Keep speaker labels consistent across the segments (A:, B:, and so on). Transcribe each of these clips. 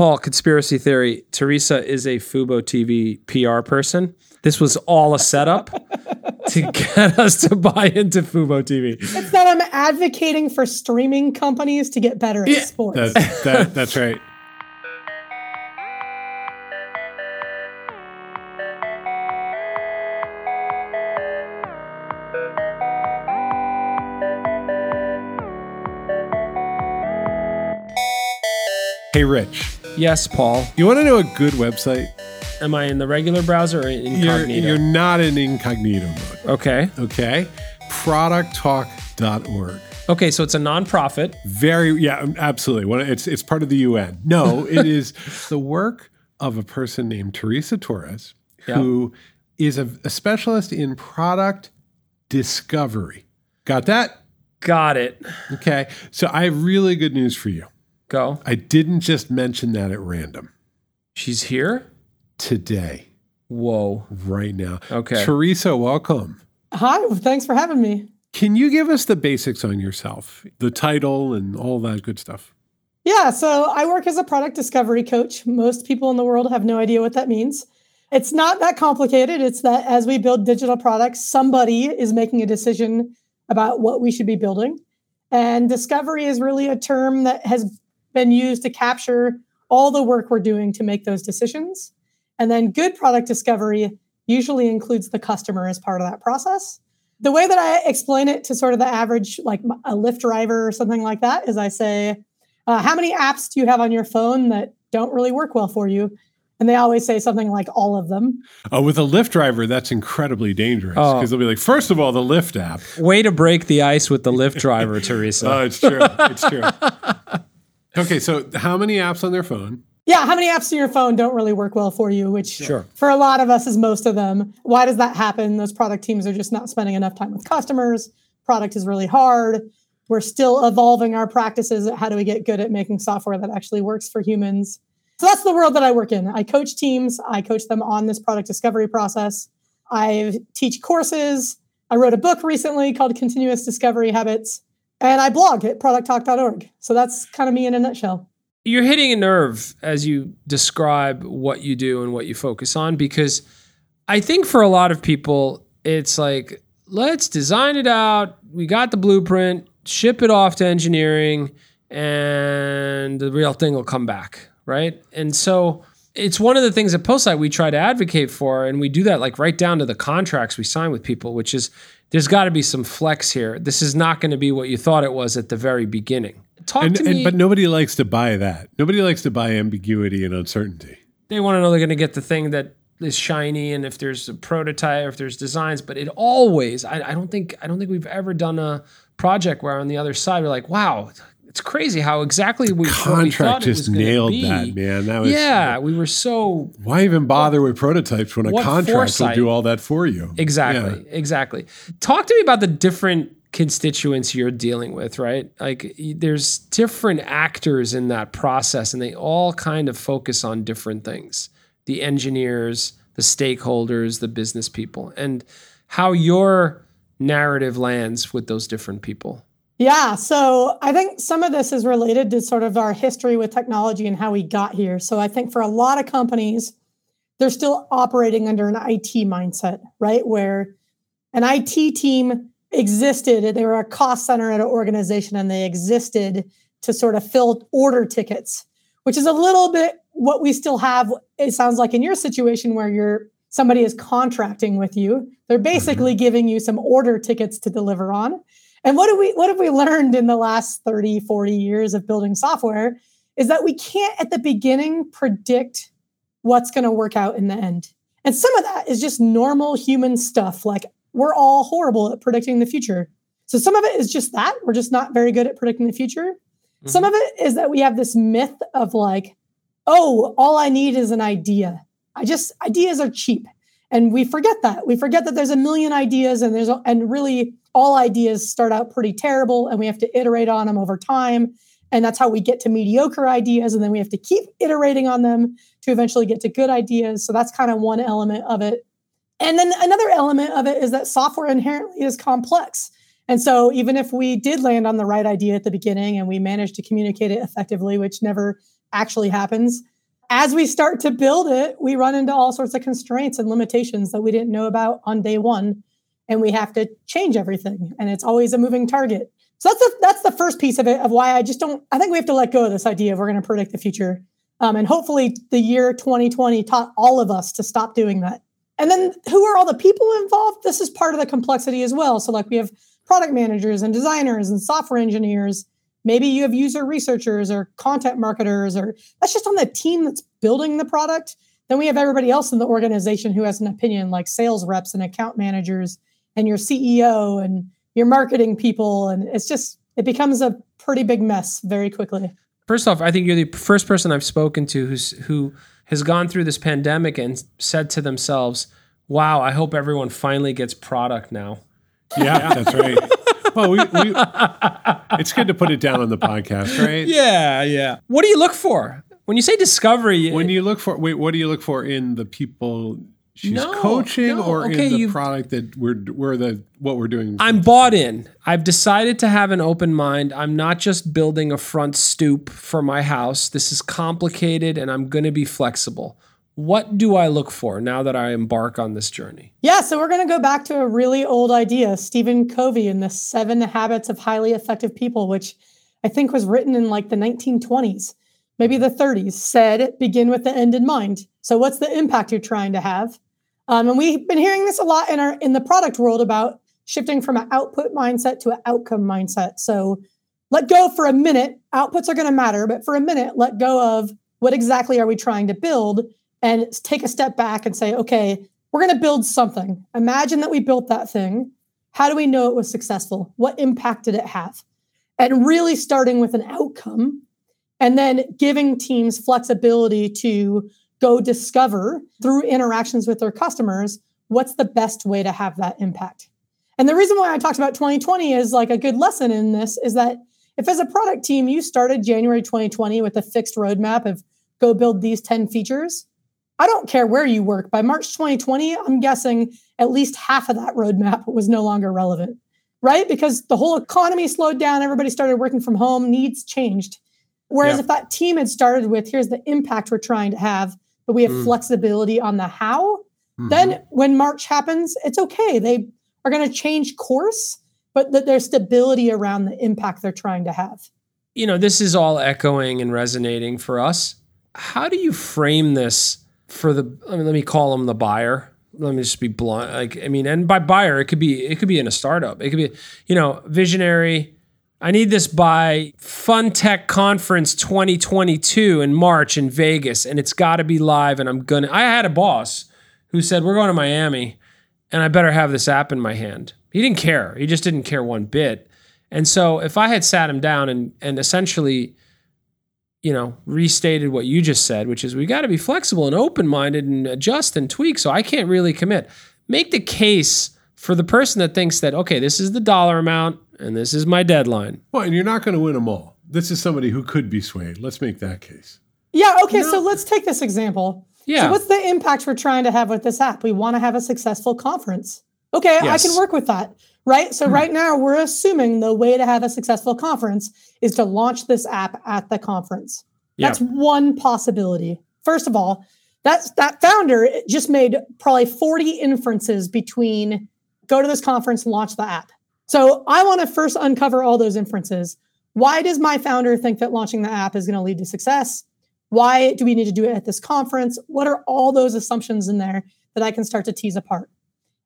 A: Paul, conspiracy theory. Teresa is a Fubo TV PR person. This was all a setup to get us to buy into Fubo TV.
B: It's that I'm advocating for streaming companies to get better at sports.
C: That's, that, that's right. Hey, Rich,
A: Yes, Paul.
C: you want to know a good website?
A: Am I in the regular browser or
C: You're,
A: incognito?
C: you're not in incognito mode,
A: okay.
C: okay? Producttalk.org.
A: Okay, so it's a nonprofit.
C: Very, yeah, um, absolutely. One- It's, it's part of the UN. No, it is the work of a person named Teresa Torres, who is a, a specialist in product discovery. Got that?
A: Got it.
C: Okay. So I have really good news for you.
A: Go.
C: I didn't just mention that at random.
A: She's here.
C: Today,
A: Whoa.
C: right now.
A: Okay.
C: Teresa, welcome.
B: Hi, thanks for having me.
C: Can you give us the basics on yourself, the title, and all that good stuff?
B: Yeah, so I work as a product discovery coach. Most people in the world have no idea what that means. It's not that complicated. It's that as we build digital products, somebody is making a decision about what we should be building. And discovery is really a term that has been used to capture all the work we're doing to make those decisions. And then good product discovery usually includes the customer as part of that process. The way that I explain it to sort of the average, like a Lyft driver or something like that, is I say, uh, How many apps do you have on your phone that don't really work well for you? And they always say something like all of them.
C: Oh, with a Lyft driver, that's incredibly dangerous
A: Oh.
C: because they'll be like, first of all, the Lyft app.
A: Way to break the ice with the Lyft driver, Teresa.
C: Oh, it's true. It's true. okay, so how many apps on their phone?
B: Yeah, how many apps on your phone don't really work well for you, which
A: Sure.
B: for a lot of us is most of them. Why does that happen? Those product teams are just not spending enough time with customers. Product is really hard. We're still evolving our practices at how do we get good at making software that actually works for humans. So that's the world that I work in. I coach teams, I coach them on this product discovery process. I teach courses. I wrote a book recently called Continuous Discovery Habits, and I blog at producttalk.org. So that's kind of me in a nutshell.
A: You're hitting a nerve as you describe what you do and what you focus on because I think for a lot of people, it's like, let's design it out. We got the blueprint, ship it off to engineering, and the real thing will come back. Right. And so it's one of the things at Postlight we try to advocate for. And we do that like right down to the contracts we sign with people, which is there's got to be some flex here. This is not going to be what you thought it was at the very beginning. Talk
C: And,
A: to me.
C: but nobody likes to buy that. Nobody likes to buy ambiguity and uncertainty.
A: they want to know they're going to get the thing that is shiny and if there's a prototype or if there's designs but it always I, I don't think i don't think we've ever done a project where on the other side we're like wow it's crazy how exactly we what
C: Contract
A: it was
C: just nailed
A: be.
C: that, man. That was
A: yeah we were so
C: Why even bother with prototypes when a contract
A: foresight.
C: will do all that for you?
A: exactly exactly talk to me about the different constituents you're dealing with right like there's different actors in that process and they all kind of focus on different things the engineers the stakeholders the business people and how your narrative lands with those different people
B: Yeah. So I think some of this is related to sort of our history with technology and how we got here. So I think for a lot of companies, they're still operating under an IT mindset, right? Where an IT team existed, they were a cost center at an organization and they existed to sort of fill order tickets, which is a little bit what we still have. It sounds like in your situation where you're somebody is contracting with you, they're basically mm-hmm. giving you some order tickets to deliver on. And what do we what have we learned in the last 30, 40 years of building software is that we can't at the beginning predict what's going to work out in the end. And some of that is just normal human stuff like we're all horrible at predicting the future. So some of it is just that we're just not very good at predicting the future. Some mm-hmm. of it is that we have this myth of like, oh, all I need is an idea. I just ideas are cheap. And we forget that. We forget that there's a million ideas and there's a, and really all ideas start out pretty terrible and we have to iterate on them over time. And that's how we get to mediocre ideas. And then we have to keep iterating on them to eventually get to good ideas. So that's kind of one element of it. And then another element of it is that software inherently is complex. And so even if we did land on the right idea at the beginning and we managed to communicate it effectively, which never actually happens, as we start to build it, we run into all sorts of constraints and limitations that we didn't know about on day one. And we have to change everything. And it's always a moving target. So that's the, that's the first piece of it of why I just don't, I think we have to let go of this idea of we're going to predict the future. Um, and hopefully the year 2020 taught all of us to stop doing that. And then who are all the people involved? This is part of the complexity as well. So like we have product managers and designers and software engineers Maybe you have user researchers or content marketers, or that's just on the team that's building the product. Then we have everybody else in the organization who has an opinion, like sales reps and account managers, and your CEO and your marketing people. And it's just, it becomes a pretty big mess very quickly.
A: First off, I think you're the first person I've spoken to who's who has gone through this pandemic and said to themselves, "Wow, I hope everyone finally gets product now."
C: Yeah, that's right well, we, we, it's good to put it down on the podcast, right?
A: Yeah, yeah. What do you look for when you say discovery?
C: When you look for wait, what do you look for in the people she's no, coaching no. or okay, in the product that we're we're the what we're doing?
A: I'm bought in. I've decided to have an open mind. I'm not just building a front stoop for my house. This is complicated, and I'm going to be flexible what do I look for now that I embark on this journey?
B: Yeah, so we're going to go back to a really old idea, Stephen Covey and the seven habits of highly effective people, which I think was written in like the 1920s, maybe the 30s, said begin with the end in mind. So what's the impact you're trying to have? Um, and we've been hearing this a lot in our in the product world about shifting from an output mindset to an outcome mindset. So let go for a minute. Outputs are going to matter, but for a minute, let go of what exactly are we trying to build and take a step back and say, okay, we're going to build something. Imagine that we built that thing. How do we know it was successful? What impact did it have? And really starting with an outcome and then giving teams flexibility to go discover through interactions with their customers what's the best way to have that impact. And the reason why I talked about 2020 is like a good lesson in this is that if as a product team you started January 2020 with a fixed roadmap of go build these 10 features, I don't care where you work. By March 2020, I'm guessing at least half of that roadmap was no longer relevant, right? Because the whole economy slowed down, everybody started working from home, needs changed. Whereas yeah. if that team had started with, here's the impact we're trying to have, but we have mm. flexibility on the how, mm-hmm. then when March happens, it's okay. They are going to change course, but that there's stability around the impact they're trying to have.
A: You know, this is all echoing and resonating for us. How do you frame this? for the I mean, let me call them the buyer. Let me just be blunt. Like I mean, and by buyer, it could be it could be in a startup. It could be you know visionary. I need this by Fun Tech Conference 2022 in March in Vegas, and it's got to be live. And I'm gonna. I had a boss who said we're going to Miami, and I better have this app in my hand. He didn't care. He just didn't care one bit. And so if I had sat him down and and essentially you know, restated what you just said, which is we got to be flexible and open minded and adjust and tweak. So I can't really commit. Make the case for the person that thinks that, okay, this is the dollar amount and this is my deadline.
C: Well, and you're not going to win them all. This is somebody who could be swayed. Let's make that case.
B: Yeah. Okay. No. So let's take this example. Yeah. So what's the impact we're trying to have with this app? We want to have a successful conference. Okay. Yes. I can work with that right? So, hmm. right now, we're assuming the way to have a successful conference is to launch this app at the conference. Yeah. That's one possibility. First of all, that's that founder just made probably 40 inferences between go to this conference, launch the app. So, I want to first uncover all those inferences. Why does my founder think that launching the app is going to lead to success? Why do we need to do it at this conference? What are all those assumptions in there that I can start to tease apart?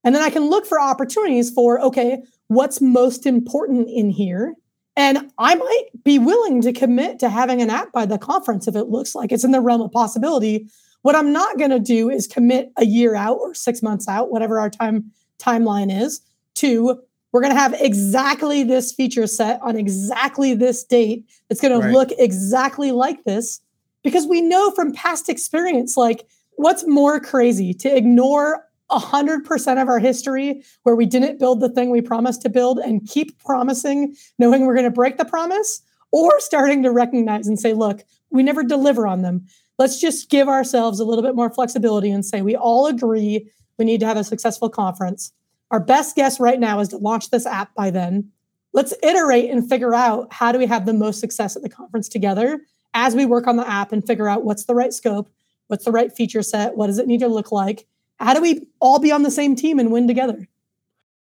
B: And then I can look for opportunities for, okay, what's most important in here? And I might be willing to commit to having an app by the conference if it looks like it's in the realm of possibility. What I'm not going to do is commit a year out or six months out, whatever our time timeline is, to we're going to have exactly this feature set on exactly this date. It's going right. to look exactly like this because we know from past experience, like what's more crazy to ignore 100% of our history where we didn't build the thing we promised to build and keep promising, knowing we're going to break the promise, or starting to recognize and say, look, we never deliver on them. Let's just give ourselves a little bit more flexibility and say, we all agree we need to have a successful conference. Our best guess right now is to launch this app by then. Let's iterate and figure out how do we have the most success at the conference together as we work on the app and figure out what's the right scope, what's the right feature set, what does it need to look like? How do we all be on the same team and win together?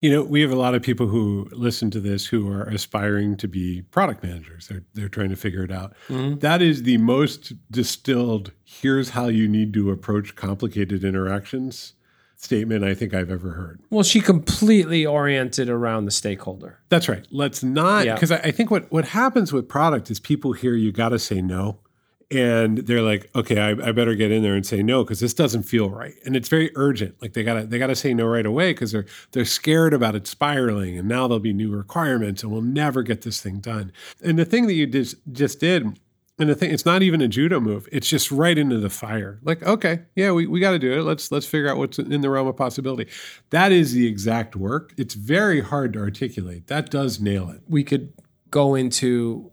C: You know, we have a lot of people who listen to this who are aspiring to be product managers. They're, they're trying to figure it out. Mm-hmm. That is the most distilled, here's how you need to approach complicated interactions statement I think I've ever heard.
A: Well, she completely oriented around the stakeholder.
C: That's right. Let's not, because yeah. I, I think what, what happens with product is people hear you got to say no and they're like, okay, I, I, better get in there and say no because this doesn't feel right, and it's very urgent. Like they gotta they gotta say no right away because they're they're scared about it spiraling, and now there'll be new requirements, and we'll never get this thing done. And the thing that you just just did. And the thing, it's not even a judo move. It's just right into the fire. Like, okay, yeah, we, we got to do it. Let's let's figure out what's in the realm of possibility. That is the exact work. It's very hard to articulate. That does nail it.
A: We could go into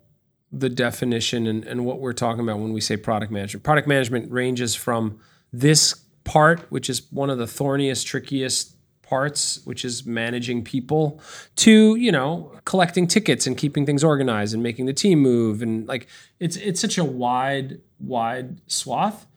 A: the definition and, and what we're talking about when we say product management. Product management ranges from this part, which is one of the thorniest, trickiest parts, which is managing people, to, you know, collecting tickets and keeping things organized and making the team move. And like it's it's such a wide, wide swath.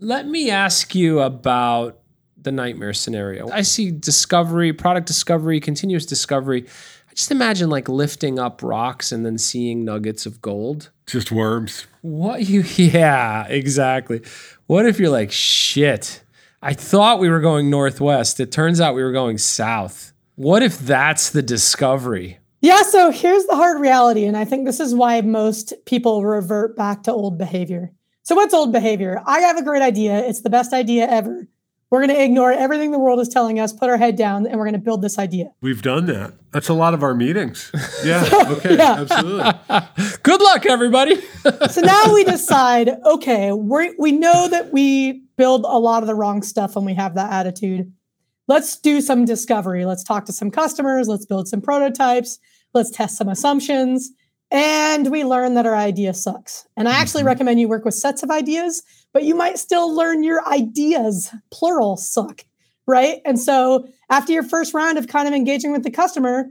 A: Let me ask you about the nightmare scenario. I see discovery, product discovery, continuous discovery I just imagine like lifting up rocks and then seeing nuggets of gold.
C: Just worms.
A: What you yeah, exactly. What if you're like, shit, I thought we were going northwest. It turns out we were going south. What if that's the discovery?
B: Yeah, so here's the hard reality. And I think this is why most people revert back to old behavior. So, what's old behavior? I have a great idea. It's the best idea ever. We're going to ignore everything the world is telling us, put our head down, and we're going to build this idea.
C: We've done that. That's a lot of our meetings. Yeah. Okay. yeah. Absolutely.
A: Good luck, everybody.
B: so now we decide okay, we we know that we build a lot of the wrong stuff and we have that attitude. Let's do some discovery. Let's talk to some customers. Let's build some prototypes. Let's test some assumptions. And we learn that our idea sucks. And I actually mm-hmm. recommend you work with sets of ideas but you might still learn your ideas, plural, suck, right? And so after your first round of kind of engaging with the customer,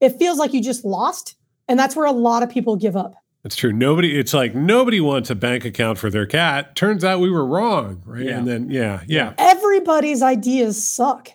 B: it feels like you just lost. And that's where a lot of people give up.
C: That's true. Nobody, it's like nobody wants a bank account for their cat. Turns out we were wrong, right? Yeah. And then, yeah, yeah.
B: Everybody's ideas suck.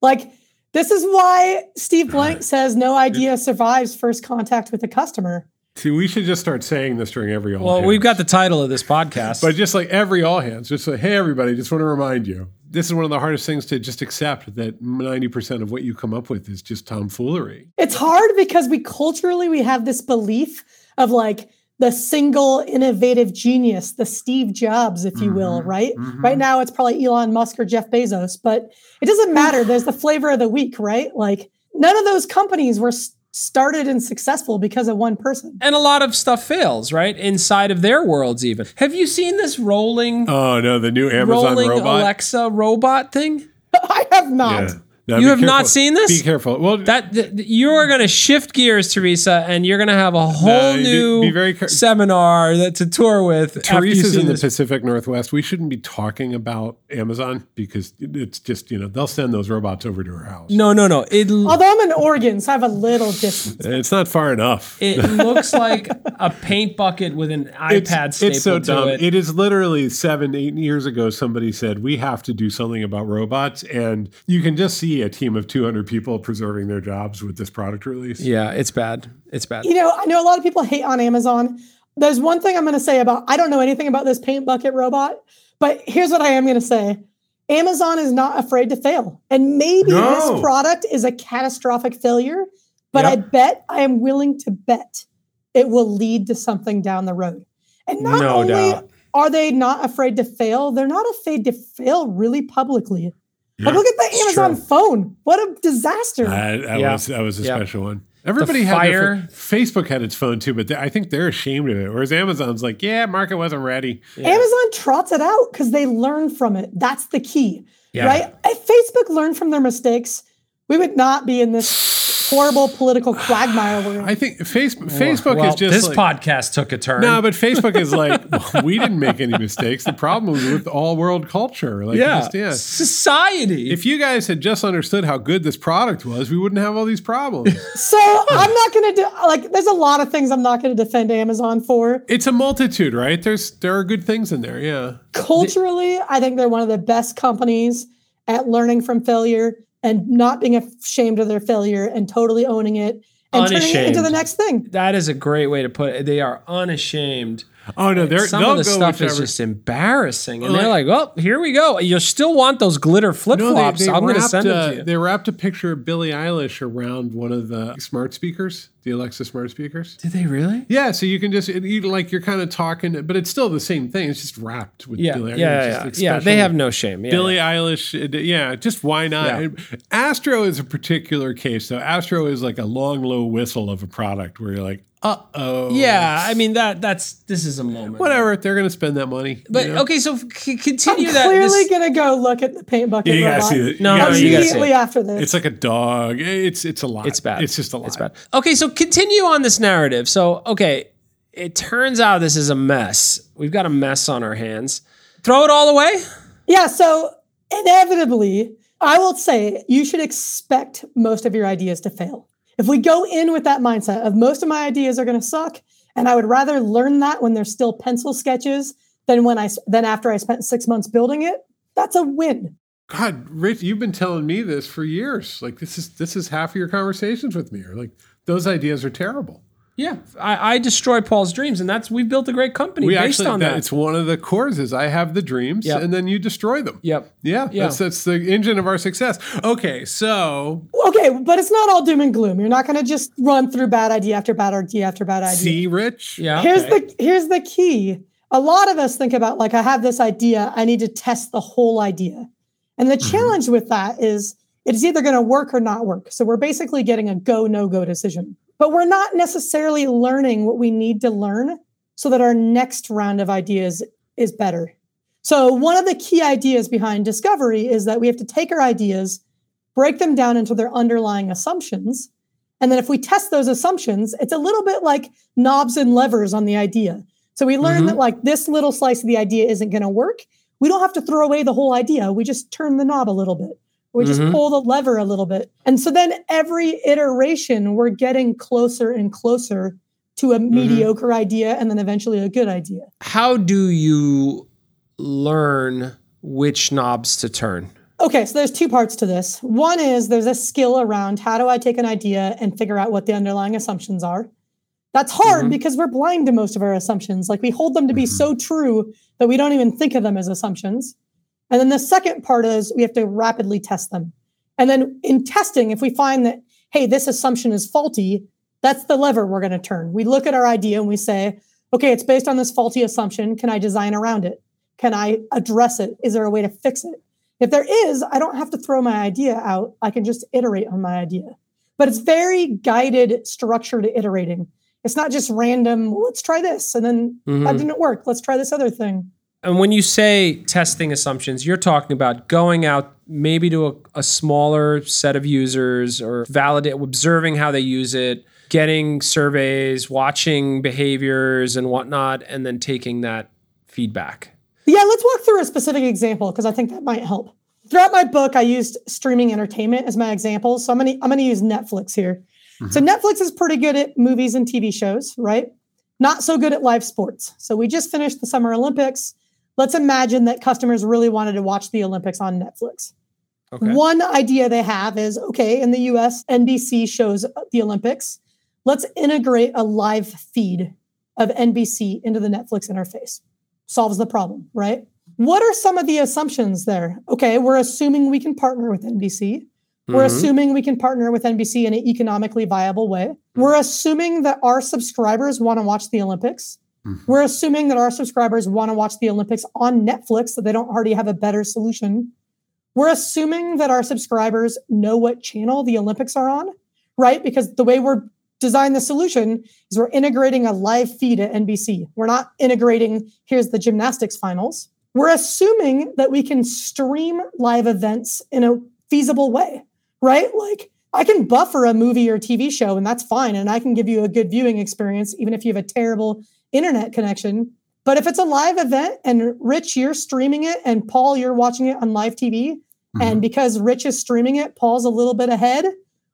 B: Like, this is why Steve Blank says no idea survives first contact with the customer.
C: See, we should just start saying this during every all.
A: Well,
C: hands.
A: we've got the title of this podcast,
C: but just like every all hands, just like, hey, everybody, just want to remind you, this is one of the hardest things to just accept that ninety percent of what you come up with is just tomfoolery.
B: It's hard because we culturally we have this belief of like the single innovative genius, the Steve Jobs, if you mm-hmm, will, right? Mm-hmm. Right now, it's probably Elon Musk or Jeff Bezos, but it doesn't matter. There's the flavor of the week, right? Like none of those companies were started and successful because of one person.
A: And a lot of stuff fails, right? Inside of their worlds, even. Have you seen this rolling?
C: Oh no, the new Amazon rolling robot
A: Alexa robot thing.
B: I have not. Yeah.
A: No, you have careful. not seen this.
C: Be careful. Well,
A: that th- you are going to shift gears, Teresa, and you're going to have a whole no, new be, be very car- seminar that to tour with.
C: Teresa's in the Pacific Northwest. We shouldn't be talking about Amazon because it's just you know they'll send those robots over to her house.
A: No, no, no. It,
B: Although I'm in Oregon, so I have a little distance.
C: It's not far enough.
A: It looks like a paint bucket with an iPad it's, stapled it's so dumb.
C: It. it is literally seven, eight years ago. Somebody said we have to do something about robots, and you can just see a team of 200 people preserving their jobs with this product release.
A: Yeah, it's bad. It's bad.
B: You know, I know a lot of people hate on Amazon. There's one thing I'm going to say about I don't know anything about this paint bucket robot, but here's what I am going to say. Amazon is not afraid to fail. And maybe no. this product is a catastrophic failure, but yep. I bet I am willing to bet it will lead to something down the road. And not no only doubt. are they not afraid to fail, they're not afraid to fail really publicly. Yeah, look at the Amazon true. phone. What a disaster.
C: that, yeah. was, that was a yeah. special one. Everybody had their, Facebook had its phone too, but they, I think they're ashamed of it. Whereas Amazon's like, yeah, market wasn't ready.
B: Yeah. Amazon trots it out because they learn from it. That's the key, yeah. right? If Facebook learned from their mistakes, we would not be in this horrible political quagmire we're in.
C: I think Facebook, Facebook
A: well,
C: is just
A: this
C: like,
A: podcast took a turn.
C: No, but Facebook is like we didn't make any mistakes. The problem was with all world culture. Like,
A: yeah,
C: just, yeah.
A: society.
C: If you guys had just understood how good this product was, we wouldn't have all these problems.
B: so I'm not going to do like. There's a lot of things I'm not going to defend Amazon for.
C: it's a multitude, right? There's there are good things in there. Yeah.
B: Culturally, I think they're one of the best companies at learning from failure and not being ashamed of their failure and totally owning it and turning it into the next thing.
A: that is a great way to put it. They are unashamed.
C: Oh no, they're
A: Some of the stuff is just embarrassing, and
C: Like-
A: they're like, "Well, oh, here we go. You still want those glitter flip
C: No,
A: flops?
C: they, they
A: I'm going to send them to you."
C: They wrapped a picture of Billie Eilish around one of the smart speakers, the Alexa smart speakers.
A: Did they really?
C: Yeah, so you can just it, you, like you're kind of talking, but it's still the same thing. It's just wrapped with
A: Yeah,
C: Billie
A: yeah,
C: Eilish.
A: yeah, yeah. yeah. They have no shame. Yeah,
C: Billie
A: yeah.
C: Eilish, yeah, just why not?
A: Yeah.
C: Astro is a particular case, though. Astro is like a long, low whistle of a product where you're like, uh oh.
A: Yeah, I mean that. That's this is a moment.
C: Whatever, they're going to spend that money.
A: But
C: you know?
A: okay, so c-
B: I'm
A: continue that.
B: clearly
A: this-
B: going to go look at the paint bucket
C: Yeah, you gotta see it.
A: No,
C: You gotta
A: you gotta see it.
B: immediately after this.
C: It's like a dog. It's it's a lot.
A: It's bad.
C: It's just a lot.
A: It's bad. Okay, so continue on this narrative. So, okay, it turns out this is a mess. We've got a mess on our hands. Throw it all away?
B: Yeah, so inevitably, I will say you should expect most of your ideas to fail. If we go in with that mindset of most of my ideas are going to suck, and I would rather learn that when they're still pencil sketches than when I than after I spent six months building it, that's a win.
C: God, Rich, you've been telling me this for years. Like this is this is half of your conversations with me. Are like those ideas are terrible.
A: Yeah, I, I destroy Paul's dreams, and that's we've built a great company
C: We
A: based
C: actually
A: on
C: that,
A: that.
C: it's one of the cores is I have the dreams
A: Yep.
C: and then you destroy them.
A: Yep.
C: Yeah,
A: Yeah.
C: that's that's the engine of our success. Okay, so
B: Okay, but it's not all doom and gloom. You're not going to just run through bad idea after bad idea after bad idea.
C: see, Rich.
A: Yeah.
B: here's
A: okay.
B: the here's the key a lot of us think about like i have this idea i need to test the whole idea and the
C: Mhm.
B: challenge with that is it's either going to work or not work so we're basically getting a go no go decision but we're not necessarily learning what we need to learn so that our next round of ideas is better so one of the key ideas behind discovery is that we have to take our ideas break them down into their underlying assumptions and then if we test those assumptions it's a little bit like knobs and levers on the idea so we learn
A: Mhm.
B: that like this little slice of the idea isn't going to work. We don't have to throw away the whole idea. We just turn the knob a little bit. We just
A: Mhm.
B: pull the lever a little bit. And so then every iteration, we're getting closer and closer to a mediocre idea and then eventually a good idea.
A: How do you learn which knobs to turn?
B: Okay, so there's two parts to this. One is there's a skill around how do I take an idea and figure out what the underlying assumptions are. That's hard
A: Mhm.
B: because we're blind to most of our assumptions. Like we hold them to be so true that we don't even think of them as assumptions. And then the second part is we have to rapidly test them. And then in testing, if we find that, hey, this assumption is faulty, that's the lever we're going to turn. We look at our idea and we say, okay, it's based on this faulty assumption. Can I design around it? Can I address it? Is there a way to fix it? If there is, I don't have to throw my idea out. I can just iterate on my idea. But it's very guided, structured iterating. It's not just random, well, let's try this. And then that
A: Mhm.
B: didn't work. Let's try this other thing.
A: And when you say testing assumptions, you're talking about going out maybe to a, a smaller set of users or validate, observing how they use it, getting surveys, watching behaviors and whatnot, and then taking that feedback.
B: Yeah, let's walk through a specific example because I think that might help. Throughout my book, I used streaming entertainment as my example. So I'm gonna I'm gonna use Netflix here. So mm-hmm. Netflix is pretty good at movies and TV shows, right? Not so good at live sports. So we just finished the Summer Olympics. Let's imagine that customers really wanted to watch the Olympics on Netflix.
A: Okay.
B: One idea they have is okay, in the US, NBC shows the Olympics. Let's integrate a live feed of NBC into the Netflix interface. Solves the problem, right? What are some of the assumptions there? Okay, we're assuming we can partner with NBC. We're
A: Mhm.
B: assuming we can partner with NBC in an economically viable way. We're assuming that our subscribers want to watch the Olympics.
C: Mhm.
B: We're assuming that our subscribers want to watch the Olympics on Netflix, that they don't already have a better solution. We're assuming that our subscribers know what channel the Olympics are on, right? Because the way we're designed the solution is we're integrating a live feed at NBC. We're not integrating, here's the gymnastics finals. We're assuming that we can stream live events in a feasible way, right? Like I can buffer a movie or TV show, and that's fine. And I can give you a good viewing experience, even if you have a terrible internet connection. But if it's a live event and Rich, you're streaming it, and Paul, you're watching it on live TV, mm-hmm. and because Rich is streaming it, Paul's a little bit ahead.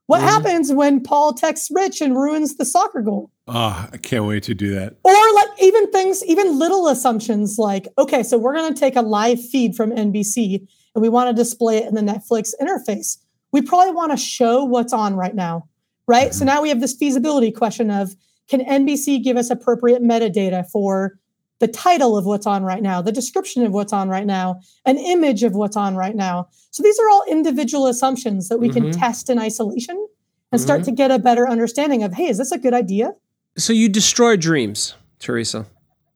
B: What mm-hmm. happens when Paul texts Rich and ruins the soccer goal?
C: Oh, I can't wait to do that.
B: Or like even things, even little assumptions like, okay, so we're going to take a live feed from NBC and we want to display it in the Netflix interface. We probably want to show what's on right now, right? Mm-hmm. So now we have this feasibility question of can NBC give us appropriate metadata for the title of what's on right now, the description of what's on right now, an image of what's on right now. So these are all individual assumptions that we mm-hmm. can test in isolation and mm-hmm. start to get a better understanding of, hey, is this a good idea?
A: So you destroy dreams, Teresa.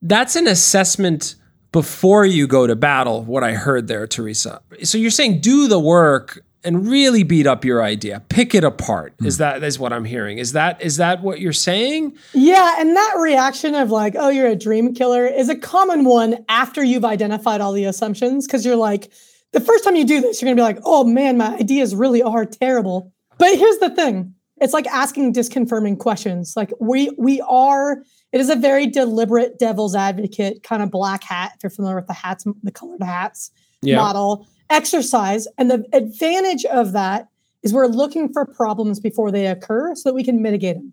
A: That's an assessment before you go to battle, what I heard there, Teresa. So you're saying do the work and really beat up your idea. Pick it apart is hmm. that is what i'm hearing. Is that is that what you're saying?
B: Yeah and that reaction of like oh you're a dream killer is a common one after you've identified all the assumptions because you're like the first time you do this you're gonna be like oh man my ideas really are terrible. But here's the thing. It's like asking disconfirming questions. Like we we are it is a very deliberate devil's advocate kind of black hat if you're familiar with the hats the colored hats yeah. model exercise. And the advantage of that is we're looking for problems before they occur so that we can mitigate them.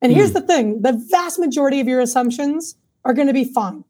B: And mm. here's hmm. the thing the vast majority of your assumptions are going to be fine,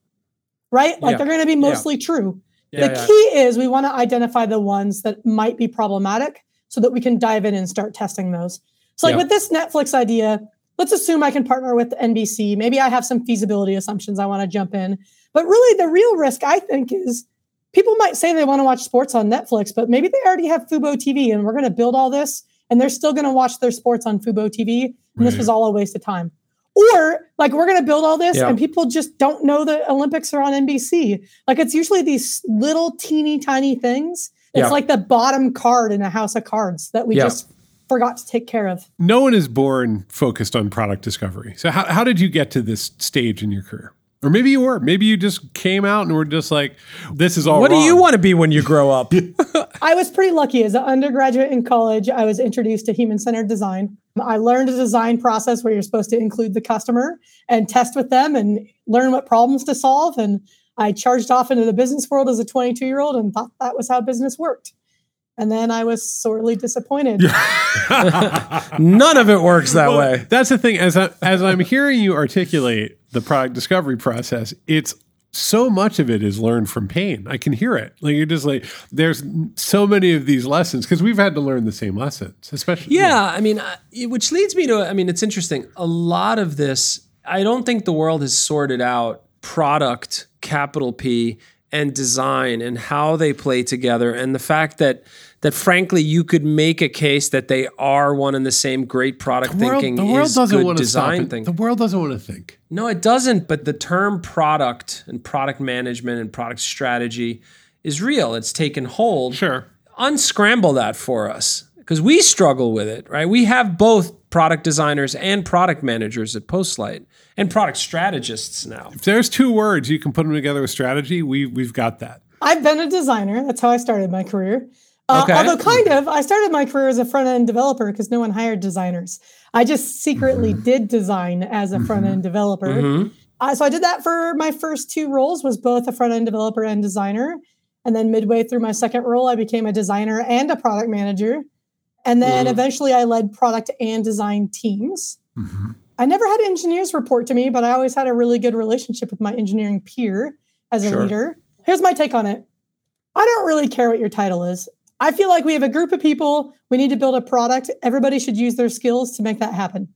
B: right? Like yeah. they're going to be mostly yeah. true. Yeah, the key is we want to identify the ones that might be problematic so that we can dive in and start testing those. So, like with this Netflix idea, let's assume I can partner with NBC. Maybe I have some feasibility assumptions I want to jump in. But really, the real risk, I think, is people might say they want to watch sports on Netflix, but maybe they already have Fubo TV and we're going to build all this and they're still going to watch their sports on Fubo TV. And right. this was all a waste of time. Or like we're going to build all this yeah. and people just don't know the Olympics are on NBC. Like it's usually these little teeny tiny things. It's yeah. like the bottom card in a house of cards that we yeah. just forgot to take care of.
C: No one is born focused on product discovery. So how, how did you get to this stage in your career? Or maybe you were. Maybe you just came out and were just like, this is all
A: What
C: wrong.
A: do you want to be when you grow up?
B: I was pretty lucky. As an undergraduate in college, I was introduced to human centered design. I learned a design process where you're supposed to include the customer and test with them and learn what problems to solve. And I charged off into the business world as a 22 year old and thought that was how business worked. And then I was sorely disappointed.
A: None of it works that well, way.
C: That's the thing. As I, as I'm hearing you articulate the product discovery process, it's so much of it is learned from pain. I can hear it. Like you're just like, there's so many of these lessons because we've had to learn the same lessons, especially.
A: Yeah, yeah. I mean, which leads me to, I mean, it's interesting. A lot of this, I don't think the world has sorted out product, capital P, and design and how they play together, and the fact that that frankly you could make a case that they are one and the same great product the world, thinking the world doesn't want to design thing.
C: The world doesn't want to think.
A: No, it doesn't. But the term product and product management and product strategy is real. It's taken hold.
C: Sure.
A: Unscramble that for us because we struggle with it, right? We have both product designers and product managers at Postlight and product strategists now.
C: If there's two words you can put them together with strategy, we we've got that.
B: I've been a designer. That's how I started my career. Uh, okay. Although, kind of, I started my career as a front end developer because no one hired designers. I just secretly mm-hmm. did design as a mm-hmm. front end developer. Mm-hmm. Uh, so I did that for my first two roles. Was both a front end developer and designer. And then midway through my second role, I became a designer and a product manager. And then mm-hmm. eventually, I led product and design teams. Mm-hmm. I never had engineers report to me, but I always had a really good relationship with my engineering peer as a sure. leader. Here's my take on it. I don't really care what your title is. I feel like we have a group of people, we need to build a product. Everybody should use their skills to make that happen.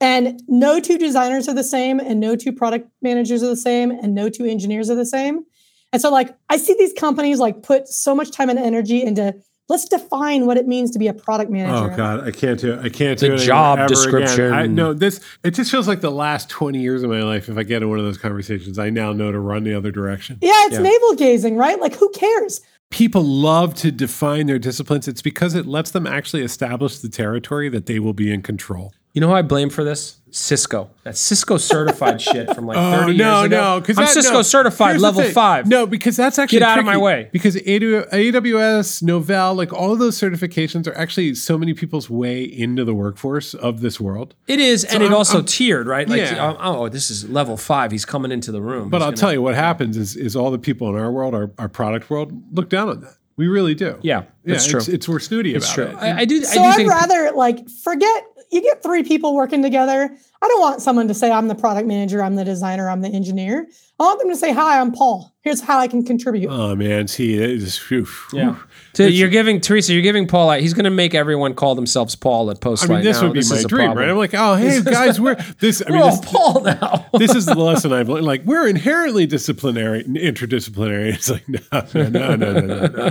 B: And no two designers are the same, and no two product managers are the same, and no two engineers are the same. And so, like, I see these companies like put so much time and energy into let's define what it means to be a product oh, manager.
C: Oh God, I can't do it. I can't
A: the
C: do it.
A: job description.
C: I, no, this it just feels like the last twenty years of my life. If I get in one of those conversations, I now know to run the other direction.
B: Yeah, it's yeah. navel gazing, right? Like, who cares?
C: People love to define their disciplines, it's because it lets them actually establish the territory that they will be in control.
A: You know who I blame for this? Cisco. That Cisco certified shit from like 30
C: Oh,
A: years
C: no,
A: ago.
C: no, because
A: I'm Cisco certified
C: Here's
A: level five.
C: No, because that's actually
A: Get out of my way.
C: Because AWS, Novell, like all of those certifications are actually so many people's way into the workforce of this world.
A: It is, and it
C: I'm-
A: also
C: I'm-
A: tiered, right? Like,
C: Yeah.
A: oh, oh, this is level five. He's coming into the room.
C: But I'll tell you what happens is is all the people in our world, our, our product world, look down on that. We really do.
A: Yeah, that's true.
C: It's, it's we're snooty
A: It's
C: about
A: true.
C: it.
A: I, I do.
B: So
A: I do
B: I'd
A: think
B: rather like forget you get three people working together. I don't want someone to say I'm the product manager, I'm the designer, I'm the engineer. I want them to say, "Hi, I'm Paul. Here's how I can contribute."
C: oh man, see, it is, whew,
A: Yeah.
C: whew.
A: So you're giving Teresa, you're giving Paul. He's going to make everyone call themselves Paul at
C: I
A: Postlight.
C: mean, this
A: now.
C: would be
A: This
C: my
A: is a
C: dream,
A: problem.
C: right? I'm like, oh, hey guys, we're this. I
A: We're
C: mean,
A: all
C: this,
A: Paul now.
C: this is the lesson I've learned. Like, we're inherently disciplinary, interdisciplinary. It's like, no, no, no, no, no, no,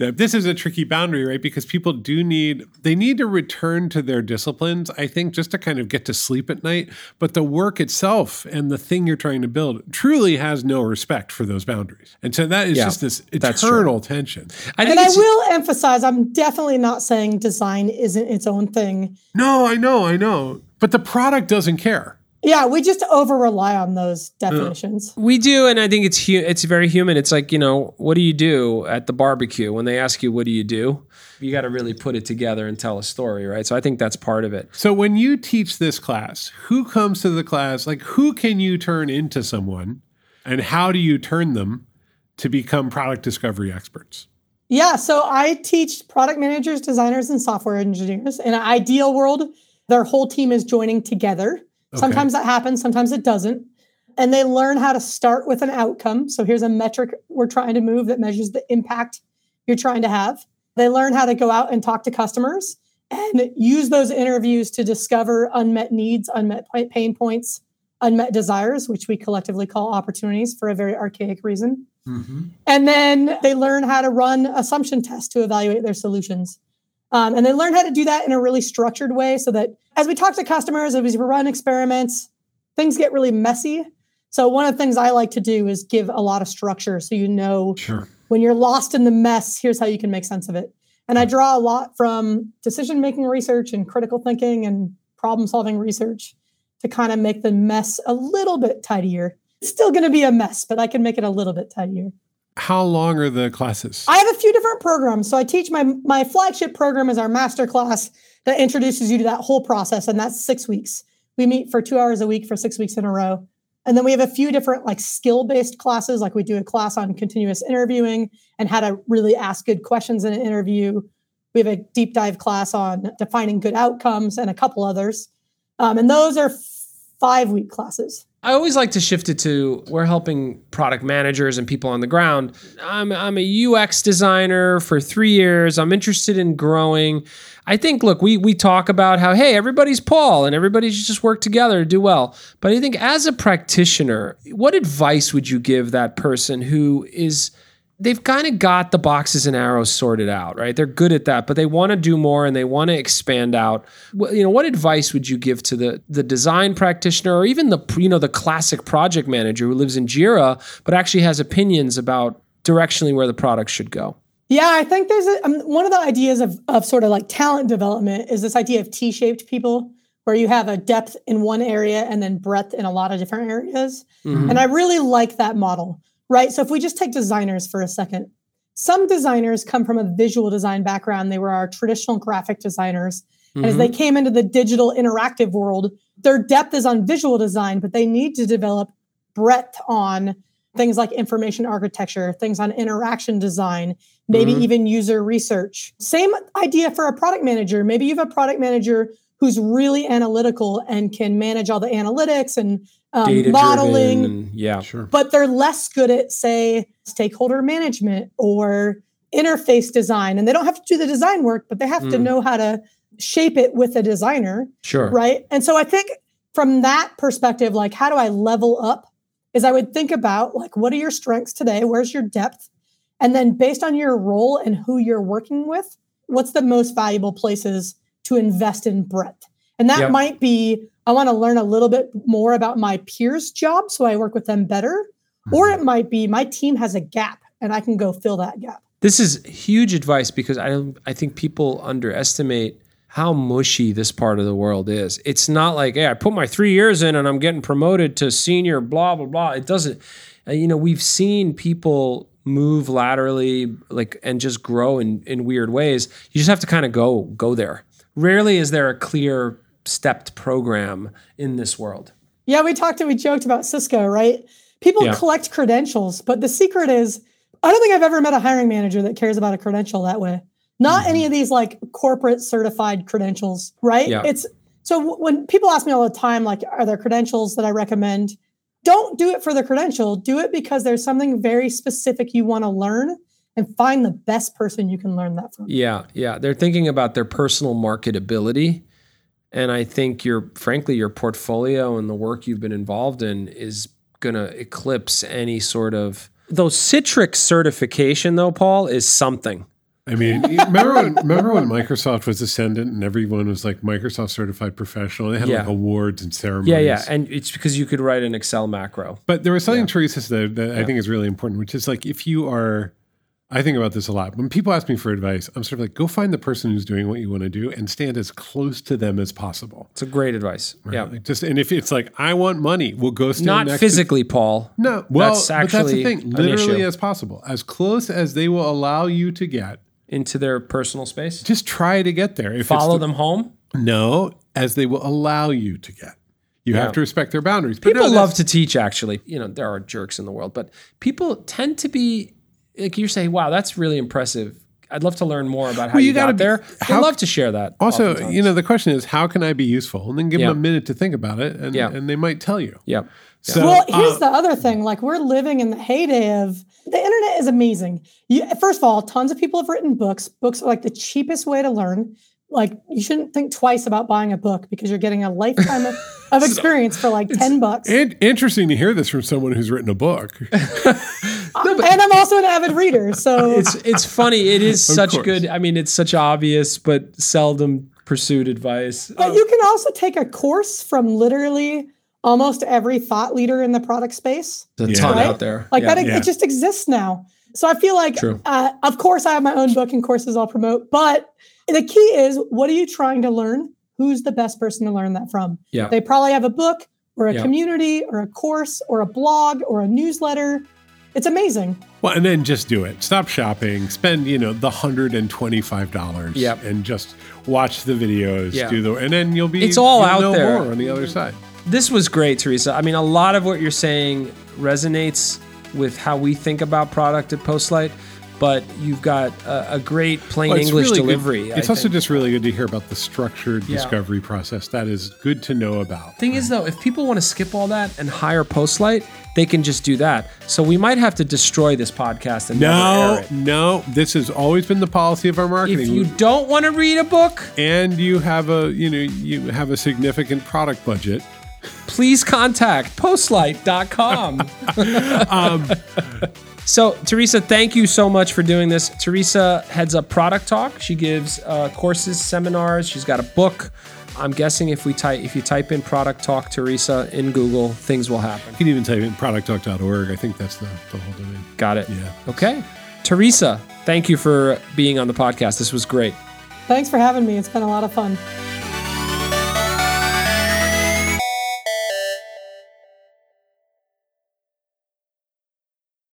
C: no. This is a tricky boundary, right? Because people do need, they need to return to their disciplines, I think, just to kind of get to sleep at night. But the work itself and the thing you're trying to build truly has no respect for those boundaries. And so that is
A: Yeah,
C: just this
A: that's
C: eternal tension.
A: I think
B: and I will emphasize, I'm definitely not saying design isn't its own thing.
C: No, I know, I know. But the product doesn't care.
B: Yeah, we just over rely on those definitions.
A: We do, and I think it's hu- it's very human. It's like you know, what do you do at the barbecue when they ask you, "What do you do?" You got to really put it together and tell a story, right? So I think that's part of it.
C: So when you teach this class, who comes to the class? Like who can you turn into someone and how do you turn them to become product discovery experts?
B: Yeah, so I teach product managers, designers, and software engineers. In an ideal world, their whole team is joining together. Sometimes that happens, sometimes it doesn't. And they learn how to start with an outcome. So here's a metric we're trying to move that measures the impact you're trying to have. They learn how to go out and talk to customers and use those interviews to discover unmet needs, unmet pain points, unmet desires, which we collectively call opportunities for a very archaic reason. Mm-hmm. And then they learn how to run assumption tests to evaluate their solutions. Um, and they learn how to do that in a really structured way so that as we talk to customers, as we run experiments, things get really messy. So, one of the things I like to do is give a lot of structure so you know
C: Sure.
B: when you're lost in the mess, here's how you can make sense of it. And I draw a lot from decision making research and critical thinking and problem solving research to kind of make the mess a little bit tidier. It's still going to be a mess, but I can make it a little bit tidier.
C: How long are the classes?
B: I have a few different programs. So I teach my my flagship program is our master class that introduces you to that whole process, and that's six weeks. We meet for two hours a week for six weeks in a row. And then we have a few different like skill based classes, like we do a class on continuous interviewing and how to really ask good questions in an interview. We have a deep dive class on defining good outcomes and a couple others. Um, and those are five week classes.
A: I always like to shift it to we're helping product managers and people on the ground. I'm, I'm a UX designer for three years. I'm interested in growing. I think, look, we, we talk about how, hey, everybody's Paul and everybody should just work together to do well. But I think as a practitioner, what advice would you give that person who is they've kind of got the boxes and arrows sorted out, right? They're good at that, but they want to do more and they want to expand out. Well, you know, what advice would you give to the the design practitioner or even the you know the classic project manager who lives in Jira but actually has opinions about directionally where the product should go?
B: Yeah, I think there's a, um, one of the ideas of, of sort of like talent development is this idea of T shaped people, where you have a depth in one area and then breadth in a lot of different areas.
A: Mhm.
B: And I really like that model, right? So if we just take designers for a second, some designers come from a visual design background. They were our traditional graphic designers. And as they came into the digital interactive world, their depth is on visual design, but they need to develop breadth on things like information architecture, things on interaction design, maybe
A: Mhm.
B: even user research. Same idea for a product manager. Maybe you have a product manager who's really analytical and can manage all the analytics and um, modeling,
A: and yeah.
C: Sure.
B: but they're less good at, say, stakeholder management or interface design. And they don't have to do the design work, but they have to
A: Mm.
B: know how to shape it with a designer
A: Sure.
B: right and so i think from that perspective like how do i level up is i would think about like what are your strengths today where's your depth and then based on your role and who you're working with what's the most valuable places to invest in breadth and that
A: Yep.
B: might be i want to learn a little bit more about my peers job so i work with them better or it might be my team has a gap and i can go fill that gap
A: This is huge advice because I I think people underestimate how mushy this part of the world is. It's not like, hey, I put my three years in and I'm getting promoted to senior, blah, blah, blah. It doesn't, uh, you know, we've seen people move laterally like and just grow in, in weird ways. You just have to kind of go, go there. Rarely is there a clear stepped program in this world.
B: Yeah, we talked and we joked about Cisco, right? People yeah. collect credentials, but the secret is I don't think I've ever met a hiring manager that cares about a credential that way. Not mm-hmm. any of these like corporate certified credentials, right? Yeah. It's so when people ask me all the time, like, are there credentials that I recommend? Don't do it for the credential. Do it because there's something very specific you want to learn and find the best person you can learn that from.
A: Yeah, yeah. They're thinking about their personal marketability. And I think your frankly, your portfolio and the work you've been involved in is gonna eclipse any sort of though Citrix certification though, Paul, is something.
C: I mean, remember when remember when Microsoft was ascendant and everyone was like Microsoft certified professional? They had yeah. like awards and ceremonies.
A: Yeah, yeah, and it's because you could write an Excel macro.
C: But there was something yeah. Teresa said that yeah. I think is really important, which is like if you are I think about this a lot. When people ask me for advice, I'm sort of like, go find the person who's doing what you want to do and stand as close to them as possible.
A: It's a great advice. Right? Yeah.
C: Like just and if it's like, I want money, we'll go stand
A: not physically,
C: to,
A: Paul.
C: No, well, that's actually that's the thing. Literally as possible, as close as they will allow you to get
A: into their personal space.
C: Just try to get there.
A: If Follow the, them home.
C: No, as they will allow you to get. You yeah. have to respect their boundaries.
A: People no, love to teach. Actually, you know there are jerks in the world, but people tend to be like you're saying, wow, that's really impressive. I'd love to learn more about how well, you, you got there. I'd love to share that.
C: Also, oftentimes. you know, the question is, how can I be useful? And then give yeah. them a minute to think about it, and,
A: yeah.
C: and they might tell you.
A: Yeah.
B: So, well, here's uh, the other thing. Like we're living in the heyday of the internet is amazing. You, first of all, tons of people have written books. Books are like the cheapest way to learn like you shouldn't think twice about buying a book because you're getting a lifetime of, of experience for like 10 bucks.
C: And interesting to hear this from someone who's written a book. no,
B: but, and I'm also an avid reader. So
A: it's it's funny. It is such course. good. I mean, it's such obvious but seldom pursued advice.
B: But um, you can also take a course from literally almost every thought leader in the product space.
A: There's a ton right? out there.
B: Like yeah. that yeah. it just exists now. So I feel like uh, of course I have my own book and courses I'll promote, but the key is what are you trying to learn? Who's the best person to learn that from?
A: Yeah.
B: They probably have a book or a yeah. community or a course or a blog or a newsletter. It's amazing.
C: Well, and then just do it. Stop shopping. Spend, you know, the hundred and twenty-five dollars.
A: Yep.
C: And just watch the videos.
A: Yeah.
C: Do the and then you'll be
A: it's all out there
C: on the other side.
A: This was great, Teresa. I mean, a lot of what you're saying resonates with how we think about product at Postlight but you've got a, a great plain well, English really delivery.
C: Good. It's I also think. just really good to hear about the structured yeah. discovery process. That is good to know about.
A: Thing right? is, though, if people want to skip all that and hire Postlight, they can just do that. So we might have to destroy this podcast and
C: no, no. This has always been the policy of our marketing.
A: If you don't want to read a book
C: and you have a you know you have a significant product budget
A: please contact postlight.com. um, so, Teresa, thank you so much for doing this. Teresa heads up Product Talk. She gives uh, courses, seminars. She's got a book. I'm guessing if we type if you type in Product Talk Teresa in Google, things will happen.
C: You can even type in producttalk.org. I think that's the, the whole domain.
A: Got it.
C: Yeah.
A: Okay. Teresa, thank you for being on the podcast. This was great.
B: Thanks for having me. It's been a lot of fun.